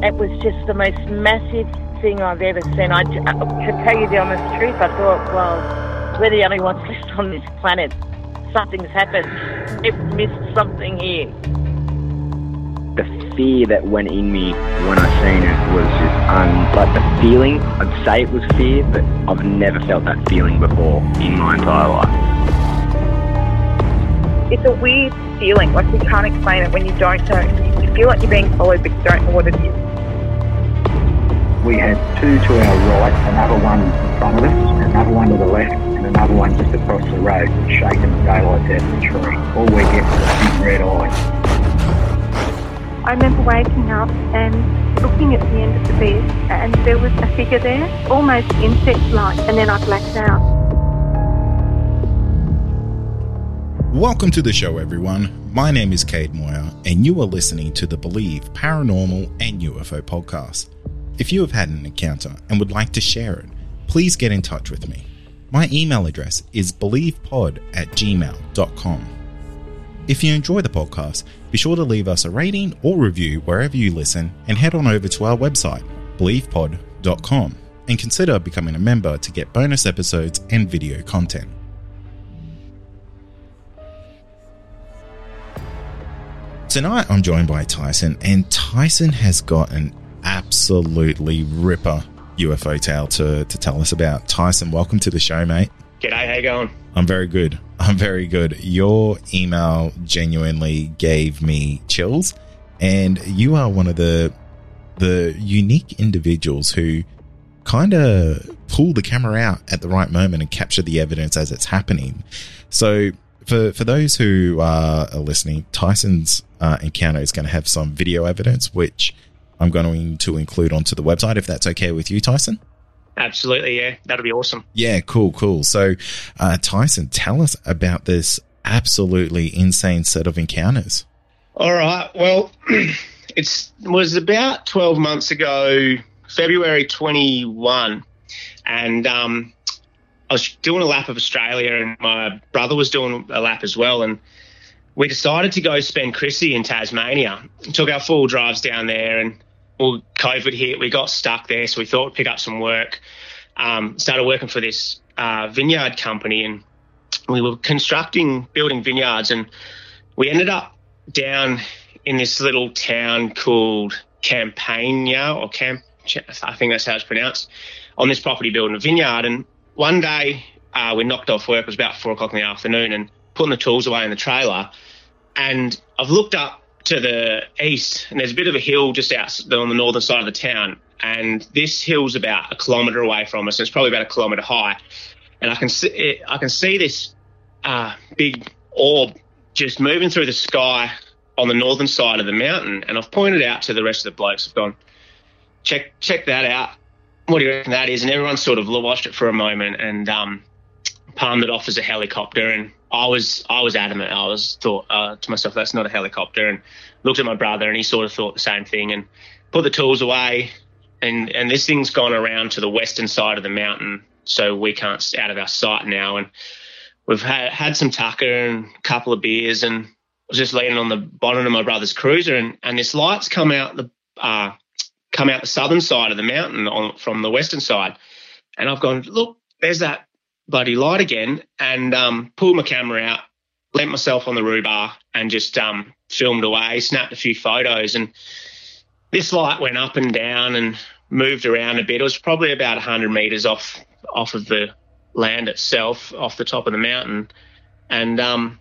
It was just the most massive thing I've ever seen. I, to tell you the honest truth, I thought, well, we're the only ones left on this planet. Something's happened. We've missed something here. The fear that went in me when I seen it was just un. Like the feeling, I'd say it was fear, but I've never felt that feeling before in my entire life. It's a weird feeling, like you can't explain it when you don't know. You feel like you're being followed, but you don't know what it is. We had two to our right, another one in front of us, another one to the left, and another one just across the road, shaking the daylight out of the tree. All we get was a big red eye. I remember waking up and looking at the end of the bed, and there was a figure there, almost insect-like, and then I blacked out. Welcome to the show, everyone. My name is Cade Moyer, and you are listening to the Believe Paranormal and UFO podcast. If you have had an encounter and would like to share it, please get in touch with me. My email address is believepod at gmail.com. If you enjoy the podcast, be sure to leave us a rating or review wherever you listen and head on over to our website, believepod.com, and consider becoming a member to get bonus episodes and video content. Tonight I'm joined by Tyson, and Tyson has got an absolutely ripper UFO tale to, to tell us about. Tyson, welcome to the show, mate. G'day, how you going? I'm very good. I'm very good. Your email genuinely gave me chills, and you are one of the the unique individuals who kind of pull the camera out at the right moment and capture the evidence as it's happening. So, for for those who are listening, Tyson's uh, encounter is going to have some video evidence, which I'm going to include onto the website if that's okay with you, Tyson. Absolutely, yeah. That'll be awesome. Yeah, cool, cool. So, uh, Tyson, tell us about this absolutely insane set of encounters. All right. Well, it was about 12 months ago, February 21, and um, I was doing a lap of Australia, and my brother was doing a lap as well, and we decided to go spend Chrissy in Tasmania. Took our full drives down there, and well, COVID hit. We got stuck there, so we thought we'd pick up some work. Um, started working for this uh, vineyard company, and we were constructing, building vineyards, and we ended up down in this little town called Campania or Camp. I think that's how it's pronounced. On this property, building a vineyard, and one day uh, we knocked off work. It was about four o'clock in the afternoon, and putting the tools away in the trailer. And I've looked up to the east, and there's a bit of a hill just out on the northern side of the town. And this hill's about a kilometre away from us. And it's probably about a kilometre high, and I can see I can see this uh, big orb just moving through the sky on the northern side of the mountain. And I've pointed out to the rest of the blokes. I've gone, check check that out. What do you reckon that is? And everyone sort of watched it for a moment and um, palmed it off as a helicopter. And I was I was adamant. I was thought uh, to myself, that's not a helicopter. And looked at my brother, and he sort of thought the same thing. And put the tools away. And and this thing's gone around to the western side of the mountain, so we can't out of our sight now. And we've had had some tucker and a couple of beers, and I was just leaning on the bonnet of my brother's cruiser, and and this light's come out the uh, come out the southern side of the mountain on from the western side. And I've gone, look, there's that bloody light again and um, pulled my camera out, lent myself on the roo bar and just um, filmed away, snapped a few photos. And this light went up and down and moved around a bit. It was probably about 100 meters off off of the land itself, off the top of the mountain. And um,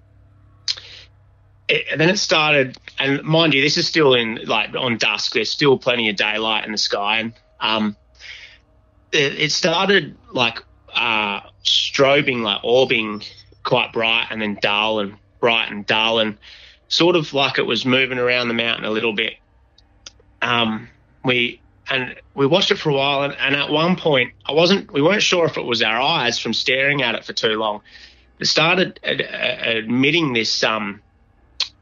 it, then it started, and mind you, this is still in like on dusk. There's still plenty of daylight in the sky, and um, it, it started like uh, strobing, like orbing quite bright and then dull and bright and dull, and sort of like it was moving around the mountain a little bit. Um, we and we watched it for a while, and, and at one point, I wasn't. We weren't sure if it was our eyes from staring at it for too long. It started ad- ad- admitting this, um,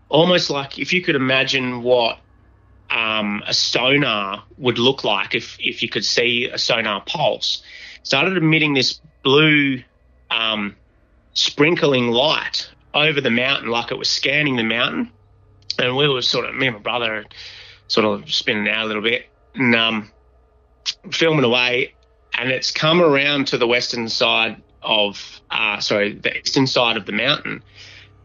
almost like if you could imagine what um, a sonar would look like if if you could see a sonar pulse. Started emitting this blue um, sprinkling light over the mountain, like it was scanning the mountain. And we were sort of me and my brother sort of spinning out a little bit and um, filming away. And it's come around to the western side of, uh, sorry, the eastern side of the mountain,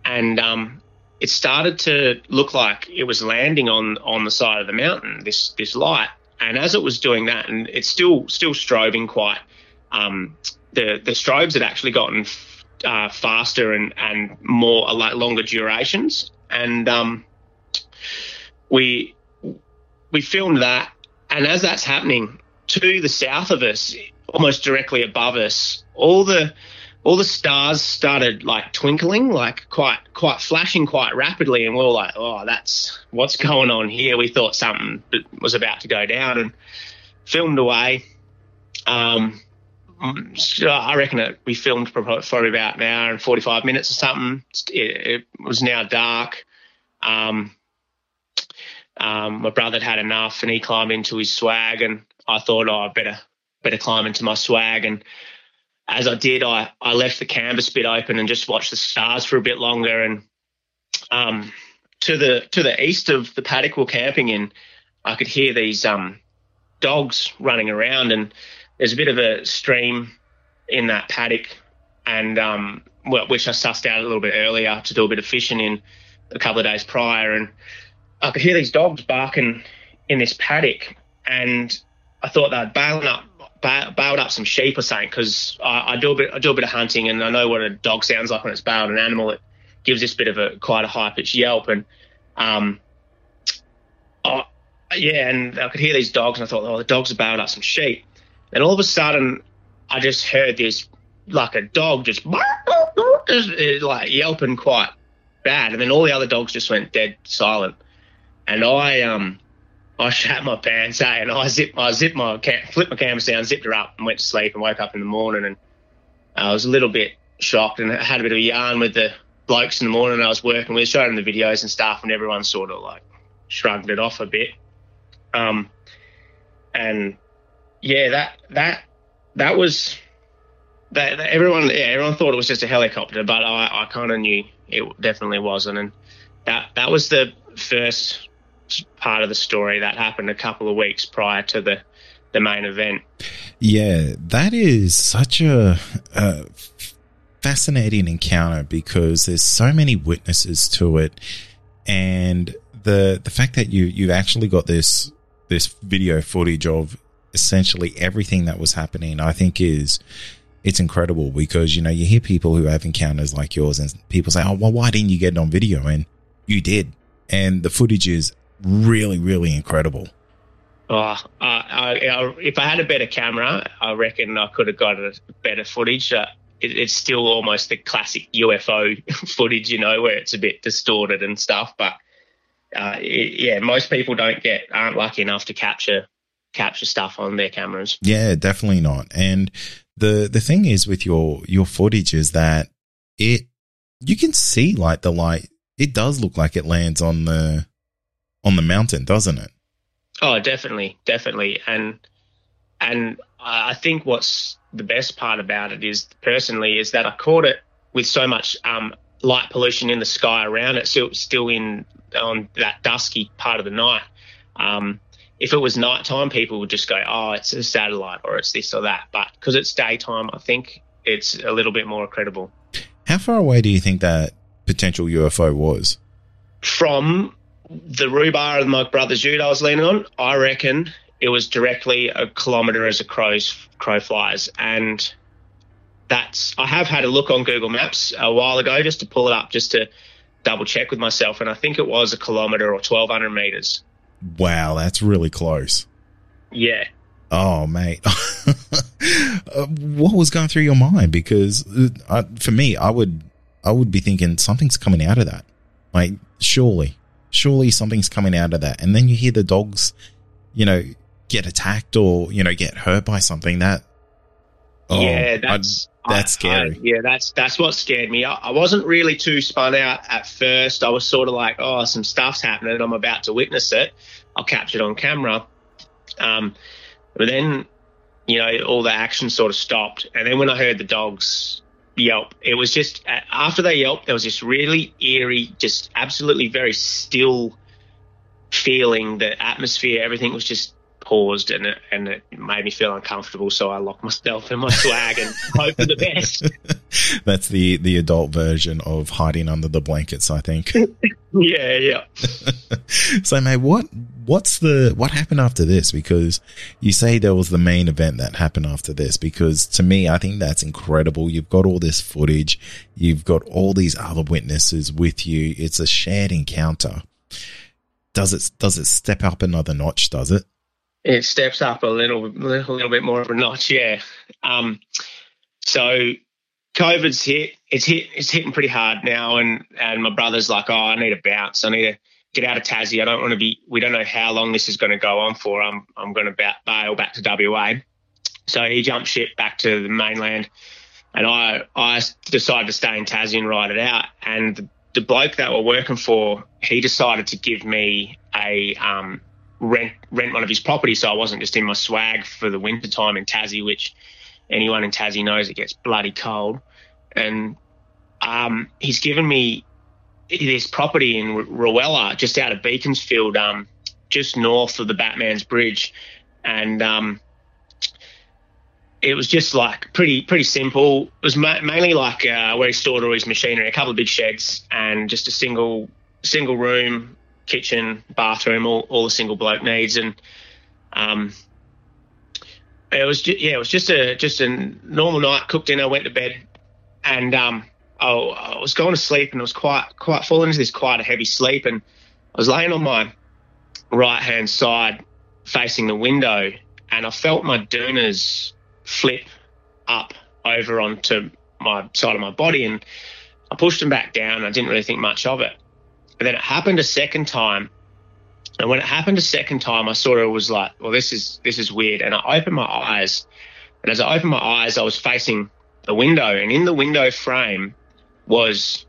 and um, it started to look like it was landing on on the side of the mountain. This this light, and as it was doing that, and it's still still strobing quite. Um, the the strobes had actually gotten uh, faster and and more like longer durations, and um, we we filmed that, and as that's happening, to the south of us, almost directly above us, all the all the stars started like twinkling, like quite quite flashing quite rapidly, and we were like, "Oh, that's what's going on here." We thought something was about to go down, and filmed away. Um, I reckon it, we filmed for probably about an hour and forty five minutes or something. It, it was now dark. Um, um, my brother had had enough, and he climbed into his swag, and I thought, oh, I better better climb into my swag. And as I did, I, I left the canvas bit open and just watched the stars for a bit longer. And um, to the to the east of the paddock we're camping in, I could hear these um, dogs running around, and there's a bit of a stream in that paddock, and um, which I sussed out a little bit earlier to do a bit of fishing in a couple of days prior, and I could hear these dogs barking in this paddock, and I thought they'd bailing up, bailed up some sheep or something because I, I, do a bit, I do a bit of hunting, and I know what a dog sounds like when it's bailed an animal. It gives this bit of a quite a high pitched yelp, and um, I, yeah, and I could hear these dogs, and I thought, oh, the dogs have bailed up some sheep. And all of a sudden, I just heard this like a dog just, just like yelping quite bad, and then all the other dogs just went dead silent and I um I shat my pants, eh? And I zipped, I zipped my, flipped my canvas down, zipped her up, and went to sleep. And woke up in the morning, and I was a little bit shocked, and had a bit of a yarn with the blokes in the morning I was working with, showed them the videos and stuff, and everyone sort of like shrugged it off a bit. Um, and yeah, that that that was that, that everyone yeah everyone thought it was just a helicopter, but I I kind of knew it definitely wasn't, and that that was the first part of the story that happened a couple of weeks prior to the the main event. Yeah, that is such a, a fascinating encounter because there's so many witnesses to it, and the the fact that you you've actually got this this video footage of essentially everything that was happening, I think is it's incredible because you know you hear people who have encounters like yours, and people say, "Oh, well, why didn't you get it on video?" And you did, and the footage is really, really incredible. Oh, uh, I, I, if I had a better camera, I reckon I could have got a better footage. Uh, it, it's still almost the classic UFO footage, you know, where it's a bit distorted and stuff. But uh, it, yeah, most people don't get aren't lucky enough to capture capture stuff on their cameras. Yeah, definitely not. And the the thing is with your your footage is that it you can see like the light. It does look like it lands on the on the mountain, doesn't it? Oh, definitely, definitely, and and I think what's the best part about it is personally is that I caught it with so much um, light pollution in the sky around it, still still in on that dusky part of the night. Um, if it was nighttime, people would just go, "Oh, it's a satellite," or "It's this or that." But because it's daytime, I think it's a little bit more credible. How far away do you think that potential UFO was? From the roo bar and my brother's ute I was leaning on, I reckon it was directly a kilometre as a crow's crow flies, and that's I have had a look on Google Maps a while ago just to pull it up just to double check with myself, and I think it was a kilometre or twelve hundred metres. Wow, that's really close. Yeah. Oh, mate. uh, what was going through your mind? Because uh, for me, I would I would be thinking something's coming out of that. Like, surely, surely something's coming out of that. And then you hear the dogs, you know, get attacked or, you know, get hurt by something that, oh, yeah, that's I'd, that's I- scary. I- yeah, that's that's what scared me. I, I wasn't really too spun out at first. I was sort of like, oh, some stuff's happening. I'm about to witness it. I'll capture it on camera. Um, but then, you know, all the action sort of stopped. And then when I heard the dogs yelp, it was just uh, after they yelped, there was this really eerie, just absolutely very still feeling. The atmosphere, everything was just paused, and it, and it made me feel uncomfortable. So I locked myself in my swag and hope for the best. That's the the adult version of hiding under the blankets, I think. Yeah, yeah. so, mate, what what's the what happened after this? Because you say there was the main event that happened after this. Because to me, I think that's incredible. You've got all this footage, you've got all these other witnesses with you. It's a shared encounter. Does it does it step up another notch? Does it? It steps up a little, little, little bit more of a notch, yeah. Um, so COVID's hit. It's hit. It's hitting pretty hard now, and and my brother's like, oh, I need a bounce. I need to get out of Tassie. I don't want to be. We don't know how long this is going to go on for. I'm I'm going to ba- bail back to WA. So he jumped ship back to the mainland, and I I decided to stay in Tassie and ride it out. And the, the bloke that we're working for, he decided to give me a um, rent rent one of his properties, so I wasn't just in my swag for the winter time in Tassie, which anyone in Tassie knows it gets bloody cold. And um, he's given me this property in Rowella, just out of Beaconsfield, um, just north of the Batman's Bridge, and um, it was just like pretty pretty simple. It was ma- mainly like uh, where he stored all his machinery, a couple of big sheds, and just a single single room, kitchen, bathroom, all, all the single bloke needs, and um, it was ju- yeah, it was just a just a normal night. Cooked dinner, I went to bed, and um, I, I was going to sleep, and I was quite quite falling into this quite a heavy sleep, and I was laying on my right hand side, facing the window, and I felt my doonas flip up over onto my side of my body, and I pushed them back down. I didn't really think much of it, but then it happened a second time. And when it happened a second time, I sort of was like, "Well, this is this is weird." And I opened my eyes, and as I opened my eyes, I was facing the window, and in the window frame was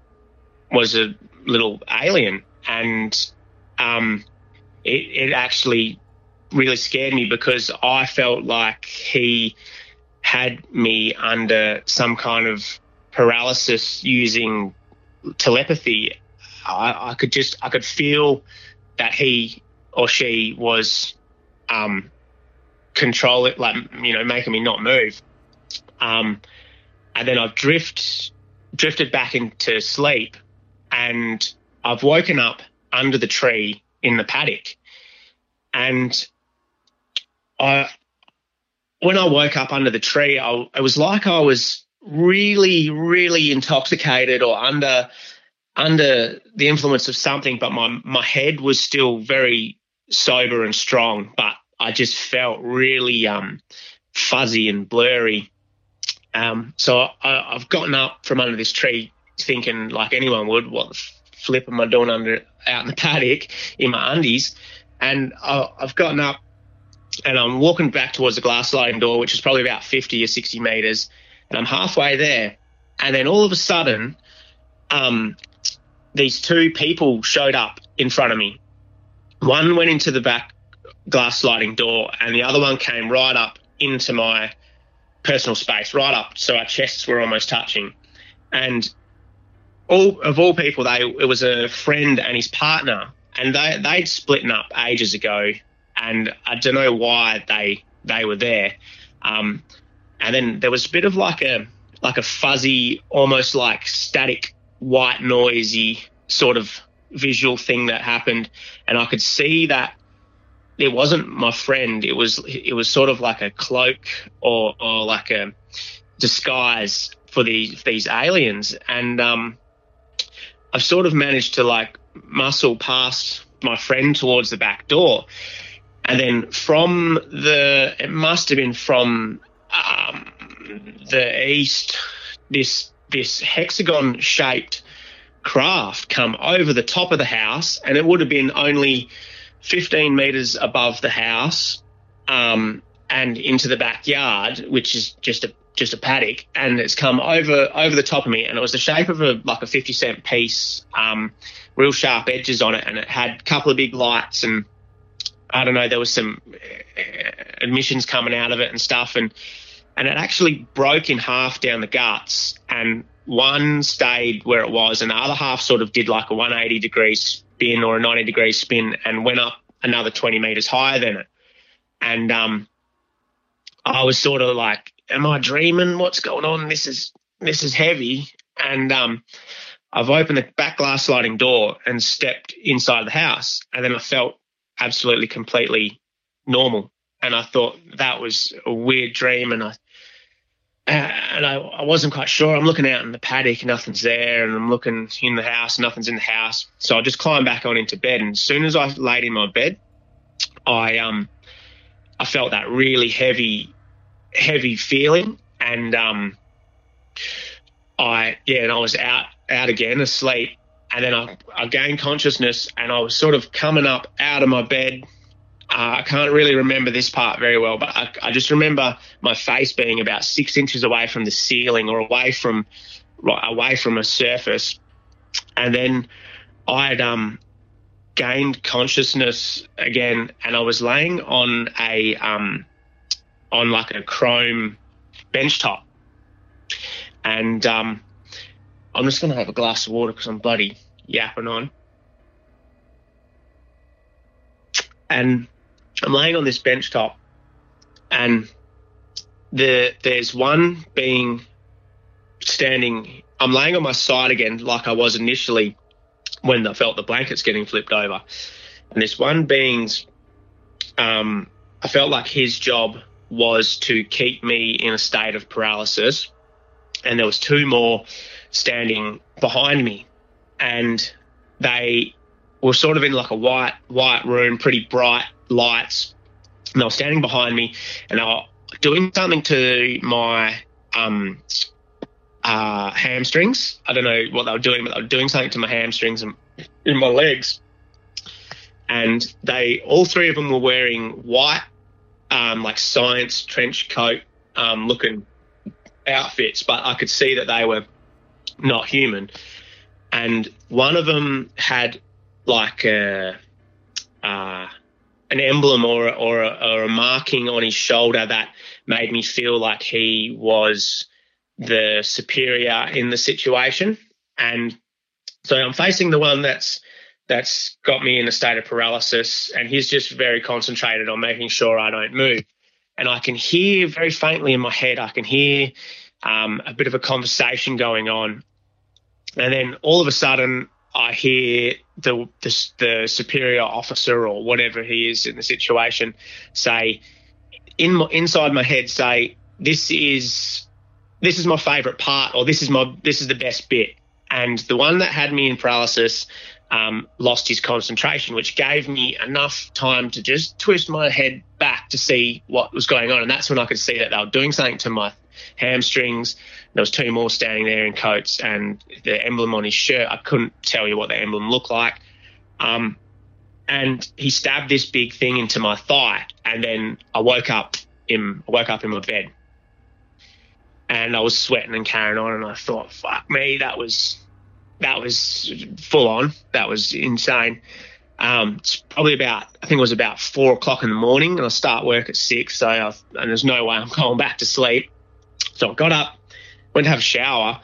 was a little alien, and um, it, it actually really scared me because I felt like he had me under some kind of paralysis using telepathy. I, I could just I could feel that he or she was um, control it, like you know, making me not move. Um, and then I've drift drifted back into sleep, and I've woken up under the tree in the paddock, and I when I woke up under the tree, I, it was like I was really, really intoxicated or under under the influence of something, but my my head was still very sober and strong, but I just felt really um, fuzzy and blurry. Um, so I, I've gotten up from under this tree, thinking like anyone would, what the flip am I doing under out in the paddock in my undies? And I, I've gotten up and I'm walking back towards the glass sliding door, which is probably about 50 or 60 meters, and I'm halfway there, and then all of a sudden, um, these two people showed up in front of me. One went into the back glass sliding door, and the other one came right up into my personal space, right up, so our chests were almost touching. And all of all people, they it was a friend and his partner, and they they'd splitting up ages ago, and I don't know why they they were there. Um, and then there was a bit of like a like a fuzzy, almost like static white noisy sort of visual thing that happened, and I could see that it wasn't my friend. It was it was sort of like a cloak or or like a disguise for these these aliens, and um, I've sort of managed to like muscle past my friend towards the back door, and then from the it must have been from um, the east. This this hexagon shaped craft come over the top of the house, and it would have been only 15 meters above the house um, and into the backyard, which is just a just a paddock, and it's come over over the top of me, and it was the shape of a like a 50 cent piece, um, real sharp edges on it, and it had a couple of big lights, and I don't know, there was some uh, emissions coming out of it and stuff, and and it actually broke in half down the guts, and one stayed where it was, and the other half sort of did like a 180 degree spin or a 90 degree spin and went up another 20 meters higher than it. And um, I was sort of like, "Am I dreaming? What's going on? This is this is heavy." And um, I've opened the back glass sliding door and stepped inside the house, and then I felt absolutely completely normal. And I thought that was a weird dream, and I and I, I, wasn't quite sure. I'm looking out in the paddock, nothing's there, and I'm looking in the house, nothing's in the house. So I just climbed back on into bed, and as soon as I laid in my bed, I um I felt that really heavy, heavy feeling, and um I yeah, and I was out out again, asleep, and then I, I gained consciousness, and I was sort of coming up out of my bed uh, I can't really remember this part very well, but I, I, just remember my face being about six inches away from the ceiling or away from away from a surface, and then I had um, gained consciousness again, and I was laying on a um, on like a chrome bench top, and um, I'm just gonna have a glass of water because I'm bloody yapping on. And I'm laying on this bench top, and the there's one being standing. I'm laying on my side again, like I was initially when I felt the blankets getting flipped over, and this one being's. Um, I felt like his job was to keep me in a state of paralysis, and there was two more standing behind me, and they were sort of in like a white white room, pretty bright lights, and they were standing behind me, and they were doing something to my um, uh, hamstrings. I don't know what they were doing, but they were doing something to my hamstrings and in my legs. And they, all three of them were wearing white, um, like science trench coat um, looking outfits, but I could see that they were not human. And one of them had like a, uh, an emblem or or a, or a marking on his shoulder that made me feel like he was the superior in the situation. And so I'm facing the one that's that's got me in a state of paralysis, and he's just very concentrated on making sure I don't move. And I can hear very faintly in my head, I can hear um, a bit of a conversation going on. And then all of a sudden, I hear the, the, the superior officer or whatever he is in the situation say in inside my head say this is this is my favorite part or this is my this is the best bit and the one that had me in paralysis um, lost his concentration, which gave me enough time to just twist my head back to see what was going on. And that's when I could see that they were doing something to my hamstrings. There was two more standing there in coats, and the emblem on his shirt. I couldn't tell you what the emblem looked like. Um, and he stabbed this big thing into my thigh, and then I woke up in I woke up in my bed, and I was sweating and carrying on, and I thought, "Fuck me, that was that was full on. That was insane." Um, it's probably about I think it was about four o'clock in the morning, and I start work at six, so I've, and there's no way I'm going back to sleep. So I got up, went to have a shower,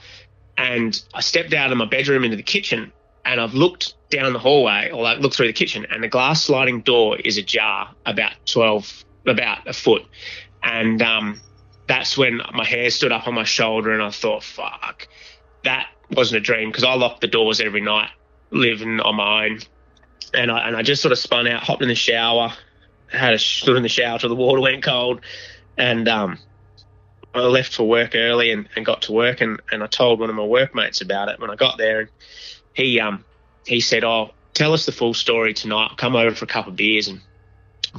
and I stepped out of my bedroom into the kitchen, and I've looked down the hallway, or like looked through the kitchen, and the glass sliding door is ajar about twelve, about a foot, and um, that's when my hair stood up on my shoulder, and I thought, "Fuck, that wasn't a dream," because I lock the doors every night, living on my own, and I and I just sort of spun out, hopped in the shower, had a stood in the shower till the water went cold, and um, I left for work early and, and got to work and, and I told one of my workmates about it when I got there and he um he said, Oh, tell us the full story tonight. Come over for a couple of beers and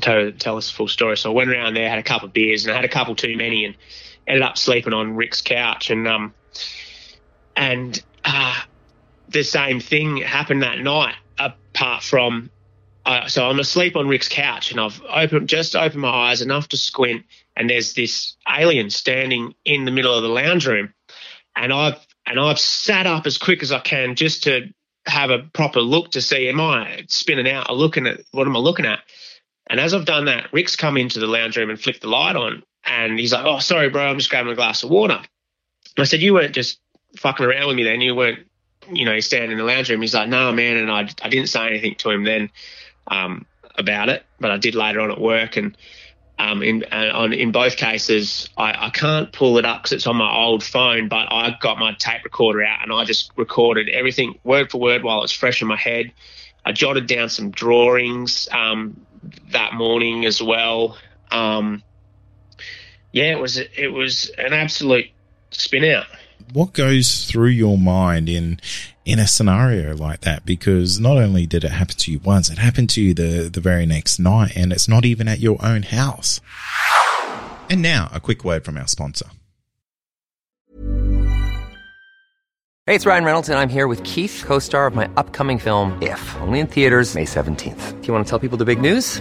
tell, tell us the full story. So I went around there, had a couple of beers and I had a couple too many and ended up sleeping on Rick's couch and um and uh, the same thing happened that night. Apart from, uh, so I'm asleep on Rick's couch, and I've opened just opened my eyes enough to squint, and there's this alien standing in the middle of the lounge room, and I've and I've sat up as quick as I can just to have a proper look to see am I spinning out or looking at what am I looking at? And as I've done that, Rick's come into the lounge room and flicked the light on, and he's like, "Oh, sorry, bro, I'm just grabbing a glass of water." And I said, "You weren't just fucking around with me then. You weren't, you know, standing in the lounge room." He's like, "No, man," and I I didn't say anything to him then um, about it, but I did later on at work, and um, in on in both cases, I, I can't pull it up because it's on my old phone. But I got my tape recorder out and I just recorded everything word for word while it was fresh in my head. I jotted down some drawings um, that morning as well. Um, yeah, it was it was an absolute spin out. What goes through your mind in in a scenario like that? Because not only did it happen to you once, it happened to you the the very next night, and it's not even at your own house. And now, a quick word from our sponsor. Hey, it's Ryan Reynolds, and I'm here with Keith, co-star of my upcoming film. If only in theaters May seventeenth. Do you want to tell people the big news?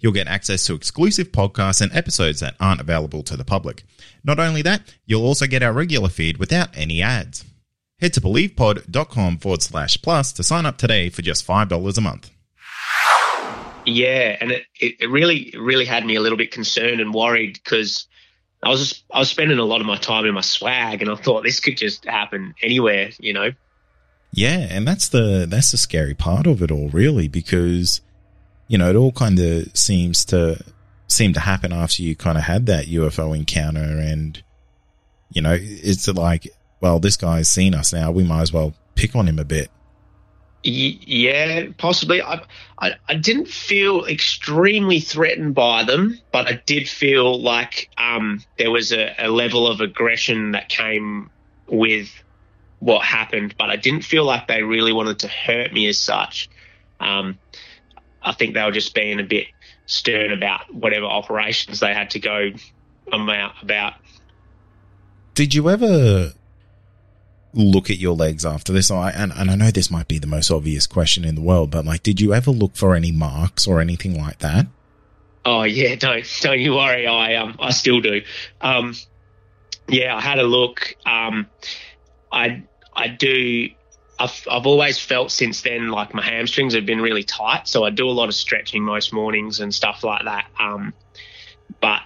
You'll get access to exclusive podcasts and episodes that aren't available to the public. Not only that, you'll also get our regular feed without any ads. Head to believepod.com forward slash plus to sign up today for just $5 a month. Yeah, and it, it really really had me a little bit concerned and worried because I was just, I was spending a lot of my time in my swag, and I thought this could just happen anywhere, you know. Yeah, and that's the that's the scary part of it all, really, because you know, it all kind of seems to seem to happen after you kind of had that UFO encounter, and you know, it's like, well, this guy's seen us now. We might as well pick on him a bit. Yeah, possibly. I, I, I didn't feel extremely threatened by them, but I did feel like um, there was a, a level of aggression that came with what happened. But I didn't feel like they really wanted to hurt me as such. Um, I think they were just being a bit stern about whatever operations they had to go about. Did you ever look at your legs after this? I, and, and I know this might be the most obvious question in the world, but like, did you ever look for any marks or anything like that? Oh yeah, don't don't you worry. I um I still do. Um, yeah, I had a look. Um, I I do I've, I've always felt since then like my hamstrings have been really tight. So I do a lot of stretching most mornings and stuff like that. Um, but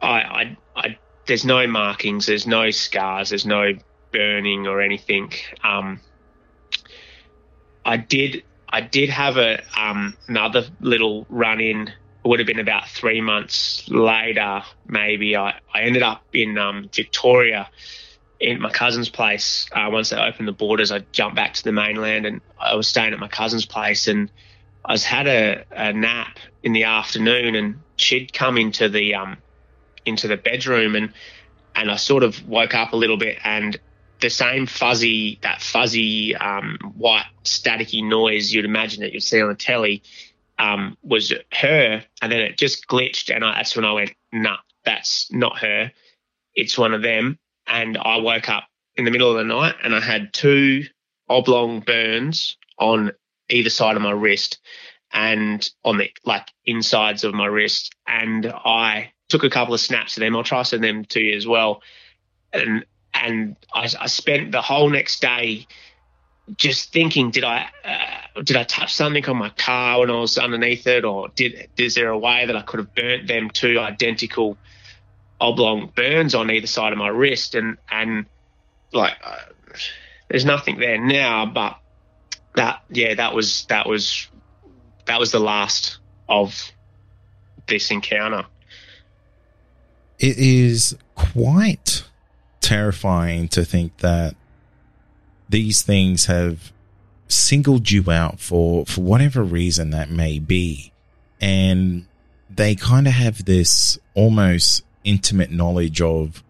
I, I, I, there's no markings, there's no scars, there's no burning or anything. Um, I did, I did have a um, another little run in. It would have been about three months later, maybe. I, I ended up in um, Victoria in my cousin's place. Uh, once they opened the borders, I jumped back to the mainland and I was staying at my cousin's place and I was had a, a nap in the afternoon and she'd come into the um into the bedroom and and I sort of woke up a little bit and the same fuzzy that fuzzy um, white staticky noise you'd imagine that you'd see on the telly um, was her and then it just glitched and I, that's when I went nah that's not her it's one of them and I woke up in the middle of the night and I had two oblong burns on either side of my wrist and on the like insides of my wrist. And I took a couple of snaps of them. I'll try send them to you as well. And and I, I spent the whole next day just thinking, did I uh, did I touch something on my car when I was underneath it, or did is there a way that I could have burnt them two identical oblong burns on either side of my wrist, and and like uh, there's nothing there now, but that yeah, that was that was that was the last of this encounter. It is quite terrifying to think that these things have singled you out for for whatever reason that may be and they kind of have this almost intimate knowledge of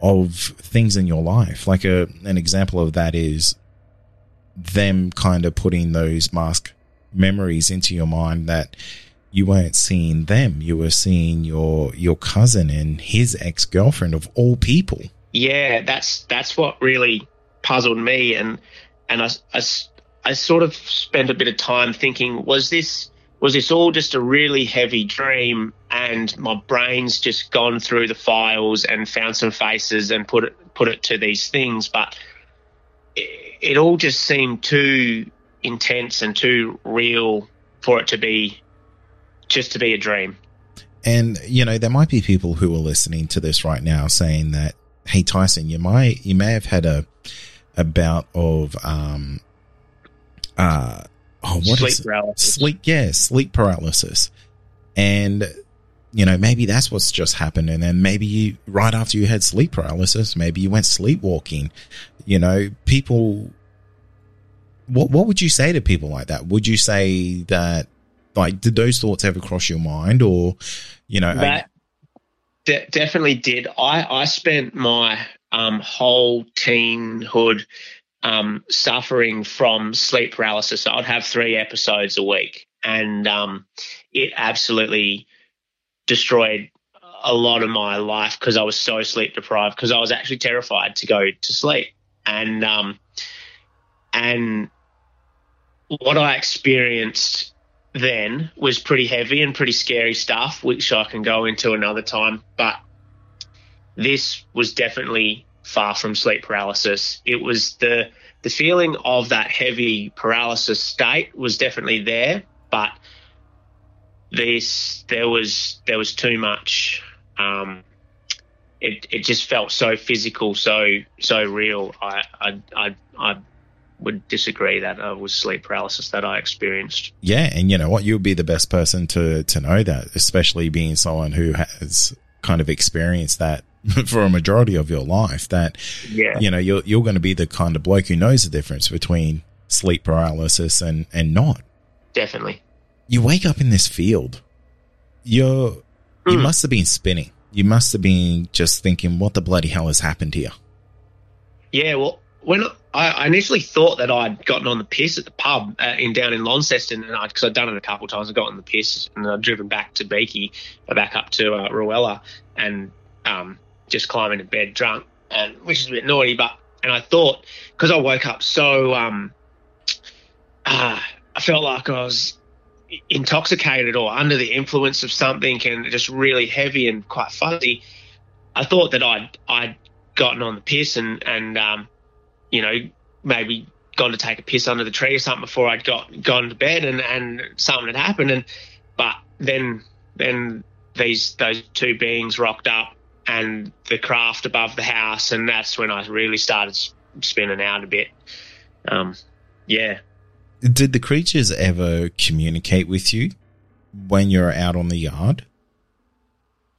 of things in your life. Like a an example of that is them kind of putting those mask memories into your mind that you weren't seeing them. You were seeing your your cousin and his ex-girlfriend of all people. Yeah that's that's what really puzzled me. And and I, I, I sort of spent a bit of time thinking was this was this all just a really heavy dream and my brain's just gone through the files and found some faces and put it put it to these things but it, it all just seemed too intense and too real for it to be just to be a dream. And you know there might be people who are listening to this right now saying that hey tyson you might you may have had a a bout of um uh oh what sleep is paralysis. sleep yeah sleep paralysis. And you know maybe that's what's just happened and then maybe you right after you had sleep paralysis maybe you went sleepwalking. You know people what what would you say to people like that? Would you say that like did those thoughts ever cross your mind or you know that de- definitely did. I I spent my um, whole teenhood um, suffering from sleep paralysis. I'd have three episodes a week, and um, it absolutely destroyed a lot of my life because I was so sleep deprived. Because I was actually terrified to go to sleep, and um, and what I experienced then was pretty heavy and pretty scary stuff, which I can go into another time. But this was definitely far from sleep paralysis. It was the the feeling of that heavy paralysis state was definitely there, but this there was there was too much. Um, it it just felt so physical, so so real. I I I, I would disagree that it was sleep paralysis that I experienced. Yeah, and you know what, you'll be the best person to to know that, especially being someone who has kind of experienced that for a majority of your life. That Yeah. you know you're you're going to be the kind of bloke who knows the difference between sleep paralysis and and not. Definitely. You wake up in this field. You're you Mm. must have been spinning. You must have been just thinking, what the bloody hell has happened here? Yeah, well, when I, initially thought that I'd gotten on the piss at the pub uh, in down in Launceston, and because I'd done it a couple of times, I got on the piss and I'd driven back to Beaky, back up to uh, Rowella, and um, just climbing to bed drunk, and which is a bit naughty, but and I thought because I woke up so um, uh, I felt like I was intoxicated or under the influence of something and just really heavy and quite fuzzy. I thought that I'd I'd gotten on the piss and and um, you know maybe gone to take a piss under the tree or something before I'd got gone to bed and and something had happened and but then then these those two beings rocked up and the craft above the house and that's when I really started spinning out a bit. Um, yeah. Did the creatures ever communicate with you when you're out on the yard?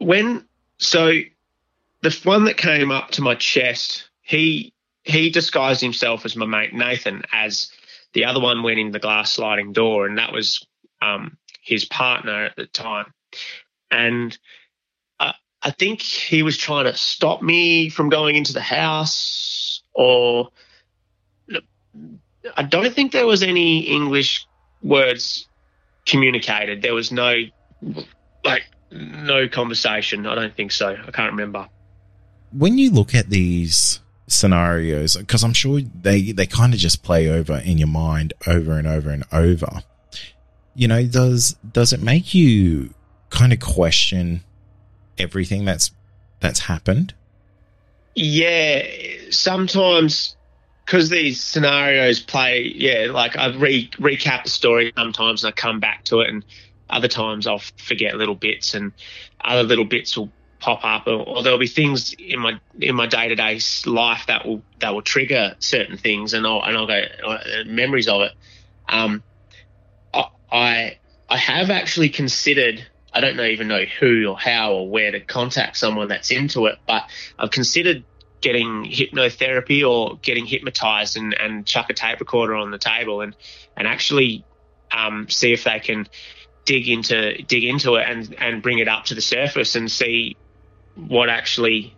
when so the one that came up to my chest he he disguised himself as my mate nathan as the other one went in the glass sliding door and that was um, his partner at the time and I, think he was trying to stop me from going into the house or i don't think there was any english words communicated there was no like no conversation. I don't think so. I can't remember. when you look at these scenarios, because I'm sure they, they kind of just play over in your mind over and over and over, you know, does, does it make you kind of question everything that's, that's happened? Yeah, sometimes because these scenarios play, yeah, like I re- recap the story sometimes and I come back to it, and other times I'll forget little bits, and other little bits will pop up, or, or there'll be things in my in my day to day life that will that will trigger certain things, and I'll and I'll go uh, memories of it. Um, I I I have actually considered. I don't know even know who or how or where to contact someone that's into it, but I've considered getting hypnotherapy or getting hypnotized and, and chuck a tape recorder on the table and and actually um, see if they can dig into dig into it and and bring it up to the surface and see what actually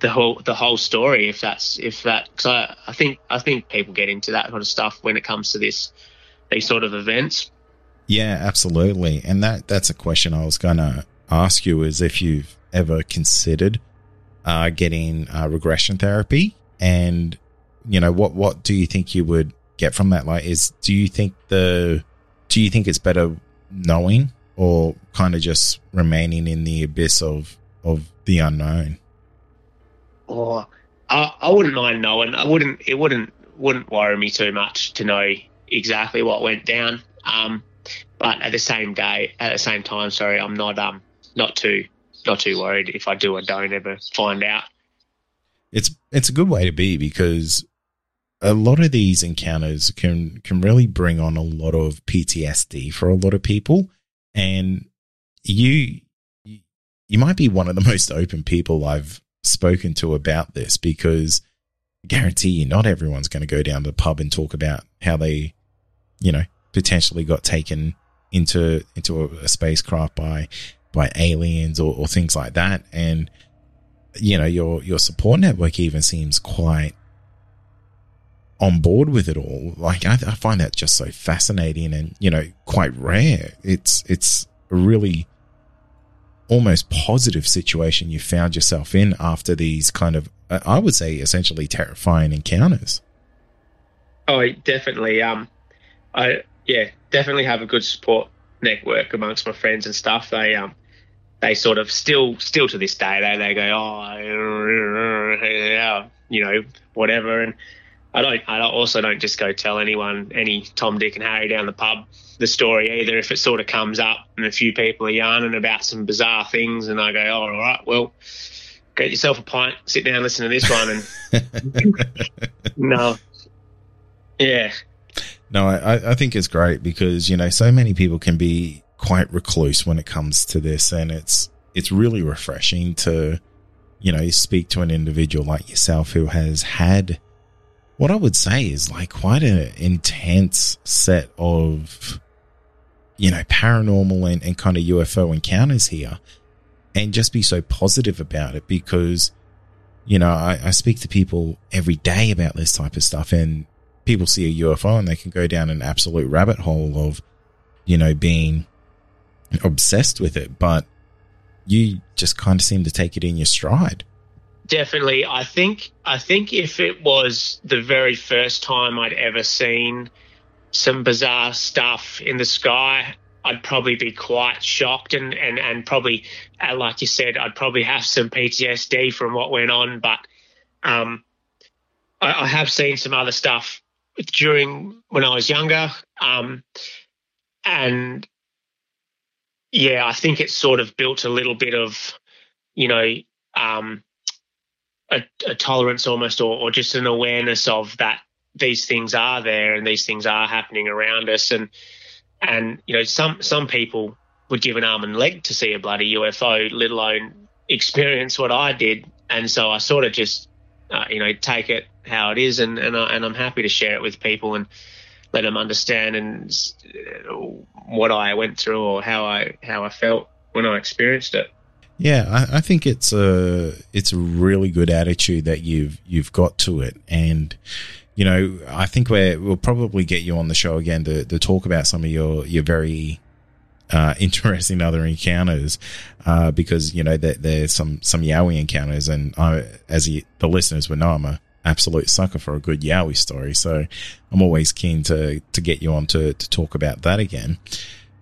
the whole the whole story if that's if that because I, I think I think people get into that kind of stuff when it comes to this these sort of events. Yeah, absolutely. And that that's a question I was going to ask you is if you've ever considered uh, getting uh, regression therapy and you know what what do you think you would get from that? Like is do you think the do you think it's better knowing or kind of just remaining in the abyss of of the unknown? Or I, I wouldn't mind knowing. I wouldn't it wouldn't wouldn't worry me too much to know exactly what went down. Um but at the same day at the same time sorry I'm not um not too not too worried if I do or don't ever find out. It's it's a good way to be because a lot of these encounters can can really bring on a lot of PTSD for a lot of people, and you you might be one of the most open people I've spoken to about this because I guarantee you not everyone's going to go down to the pub and talk about how they, you know, potentially got taken into into a, a spacecraft by by aliens or, or things like that. And, you know, your, your support network even seems quite on board with it all. Like I, I, find that just so fascinating and you know quite rare. It's it's a really almost positive situation you found yourself in after these kind of I would say essentially terrifying encounters. Oh, definitely. Um, I yeah, definitely have a good support network amongst my friends and stuff. They um they sort of still still to this day they they go oh yeah you know whatever. And I don't I also don't just go tell anyone any Tom Dick and Harry down the pub the story either. If it sort of comes up and a few people are yarning about some bizarre things and I go oh, all right well get yourself a pint sit down listen to this one and no. Yeah no I, I think it's great because you know so many people can be quite recluse when it comes to this, and it's it's really refreshing to you know speak to an individual like yourself who has had what I would say is like quite an intense set of you know paranormal and, and kind of UFO encounters here, and just be so positive about it because you know I, I speak to people every day about this type of stuff and people see a UFO and they can go down an absolute rabbit hole of you know being obsessed with it, but you just kind of seem to take it in your stride. Definitely. I think I think if it was the very first time I'd ever seen some bizarre stuff in the sky, I'd probably be quite shocked and, and, and probably, uh, like you said, I'd probably have some PTSD from what went on. But um, I, I, have seen some other stuff during when I was younger. Um, and yeah, I think it's sort of built a little bit of, you know, um, a, a, tolerance almost, or, or just an awareness of that these things are there and these things are happening around us, and and you know, some some people would give an arm and leg to see a bloody UFO, let alone experience what I did, and so I sort of just, uh, you know, take it how it is, and and, I, and I'm happy to share it with people and let them understand and uh, what I went through or how I how I felt when I experienced it. Yeah, I, I, think it's a it's a really good attitude that you've you've got to it, and you know I think we will probably get you on the show again to, to talk about some of your your very uh, interesting other encounters uh, because you know there, there's some some Yowie encounters, and I, as the listeners would know, I'm a absolute sucker for a good Yowie story. So I'm always keen to, to get you on to, to talk about that again.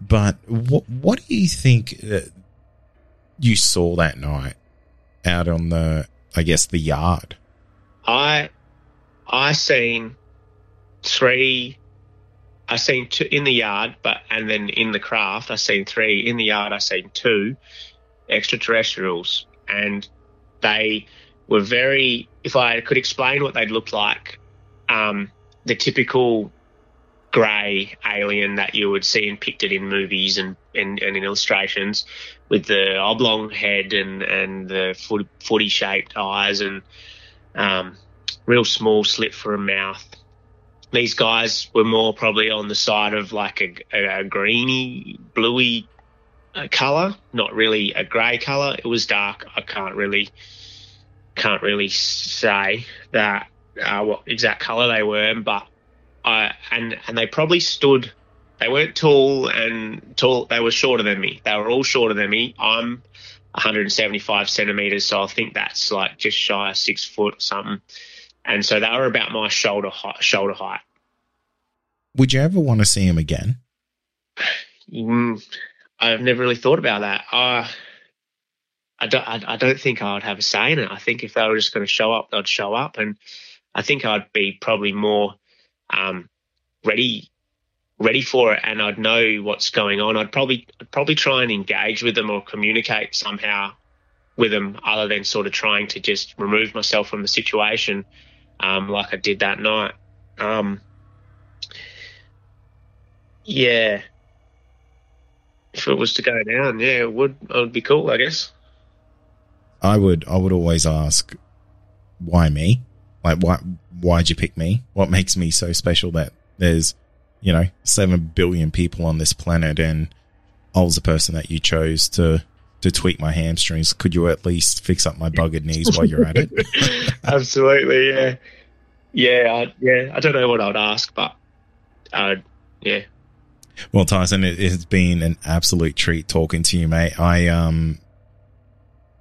But what, what do you think you saw that night out on the, I guess, the yard? I, I seen three, I seen two in the yard, but, and then in the craft, I seen three in the yard. I seen two extraterrestrials and they, were very, if I could explain what they'd look like, um, the typical grey alien that you would see depicted in movies and, and, and, in illustrations with the oblong head and, and the foot, footy shaped eyes and um, real small slit for a mouth. These guys were more probably on the side of like a, a, a greeny, bluey uh, color, not really a grey color. It was dark. I can't really can't really say that uh, what exact color they were, but I and and they probably stood. They weren't tall and tall. They were shorter than me. They were all shorter than me. I'm 175 centimeters, so I think that's like just shy of six foot or something. And so they were about my shoulder height, shoulder height. Would you ever want to see him again? Mm, I've never really thought about that. Uh, I don't. I, I don't think I would have a say in it. I think if they were just going to show up, they'd show up, and I think I'd be probably more um, ready ready for it and I'd know what's going on. I'd probably I'd probably try and engage with them or communicate somehow with them other than sort of trying to just remove myself from the situation um, like I did that night. Um, yeah. If it was to go down, yeah, it would it would be cool, I guess. I would I would always ask why me? Like why why'd you pick me? What makes me so special that there's, you know, seven billion people on this planet and I was the person that you chose to to tweak my hamstrings. Could you at least fix up my buggered knees while you're at it? Absolutely, yeah. Yeah, I, yeah. I don't know what I'd ask, but uh, yeah. Well, Tyson, it has been an absolute treat talking to you, mate. I um,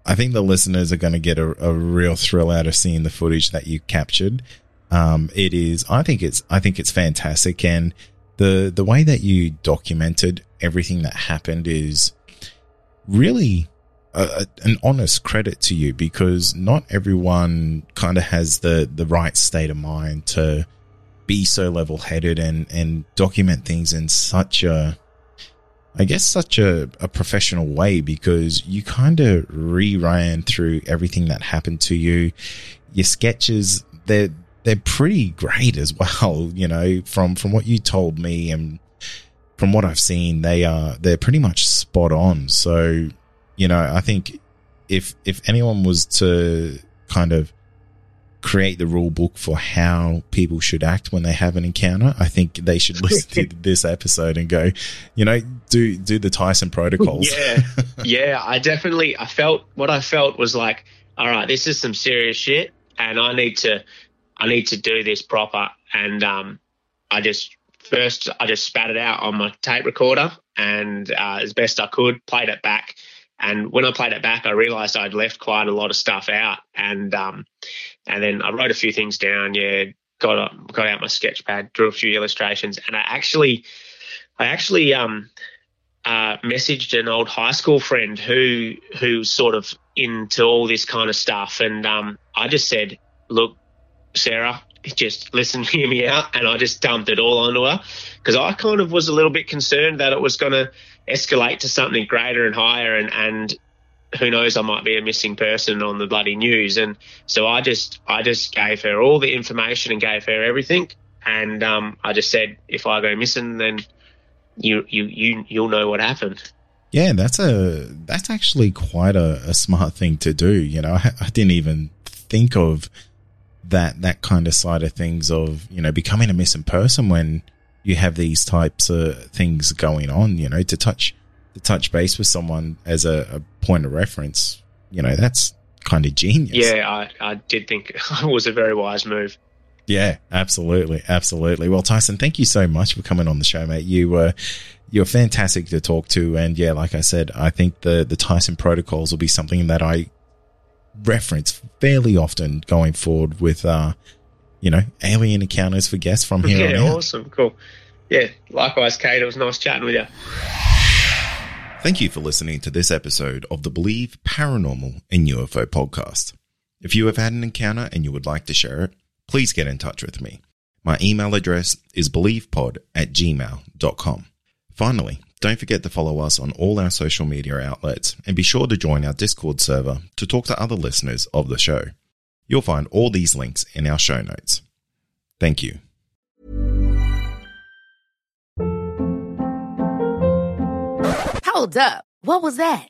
I think the listeners are going to get a, a, real thrill out of seeing the footage that you captured. Um, it is, I think it's, I think it's fantastic, and the the way that you documented everything that happened is really a, an honest credit to you because not everyone kind of has the the right state of mind to be so level headed and and document things in such a I guess such a, a professional way because you kind of reran through everything that happened to you. Your sketches, they're, they're pretty great as well. You know, from, from what you told me and from what I've seen, they are, they're pretty much spot on. So, you know, I think if, if anyone was to kind of create the rule book for how people should act when they have an encounter, I think they should listen to this episode and go, you know, do do the Tyson protocols. Yeah, yeah. I definitely I felt what I felt was like, all right, this is some serious shit, and I need to I need to do this proper. And um, I just first I just spat it out on my tape recorder, and uh, as best I could, played it back. And when I played it back, I realised I'd left quite a lot of stuff out, and um, and then I wrote a few things down. Yeah, got got out my sketch pad, drew a few illustrations, and I actually, I actually um, uh, messaged an old high school friend who who's sort of into all this kind of stuff, and um, I just said, "Look, Sarah, just listen, hear me out," and I just dumped it all onto her because I kind of was a little bit concerned that it was going to escalate to something greater and higher and and who knows I might be a missing person on the bloody news. And so I just I just gave her all the information and gave her everything. And um, I just said if I go missing then you you you you'll know what happened. Yeah that's a that's actually quite a, a smart thing to do. You know I, I didn't even think of that that kind of side of things of you know becoming a missing person when you have these types of things going on, you know, to touch to touch base with someone as a, a point of reference, you know, that's kind of genius. Yeah, I, I did think it was a very wise move. Yeah, absolutely, absolutely. Well, Tyson, thank you so much for coming on the show, mate. You were you're fantastic to talk to, and yeah, like I said, I think the the Tyson protocols will be something that I reference fairly often going forward with uh, you know, alien encounters for guests from here yeah, awesome. Cool. Yeah, likewise, Kate. It was nice chatting with you. Thank you for listening to this episode of the Believe Paranormal and UFO podcast. If you have had an encounter and you would like to share it, please get in touch with me. My email address is believepod at gmail.com. Finally, don't forget to follow us on all our social media outlets and be sure to join our Discord server to talk to other listeners of the show. You'll find all these links in our show notes. Thank you. Hold up. What was that?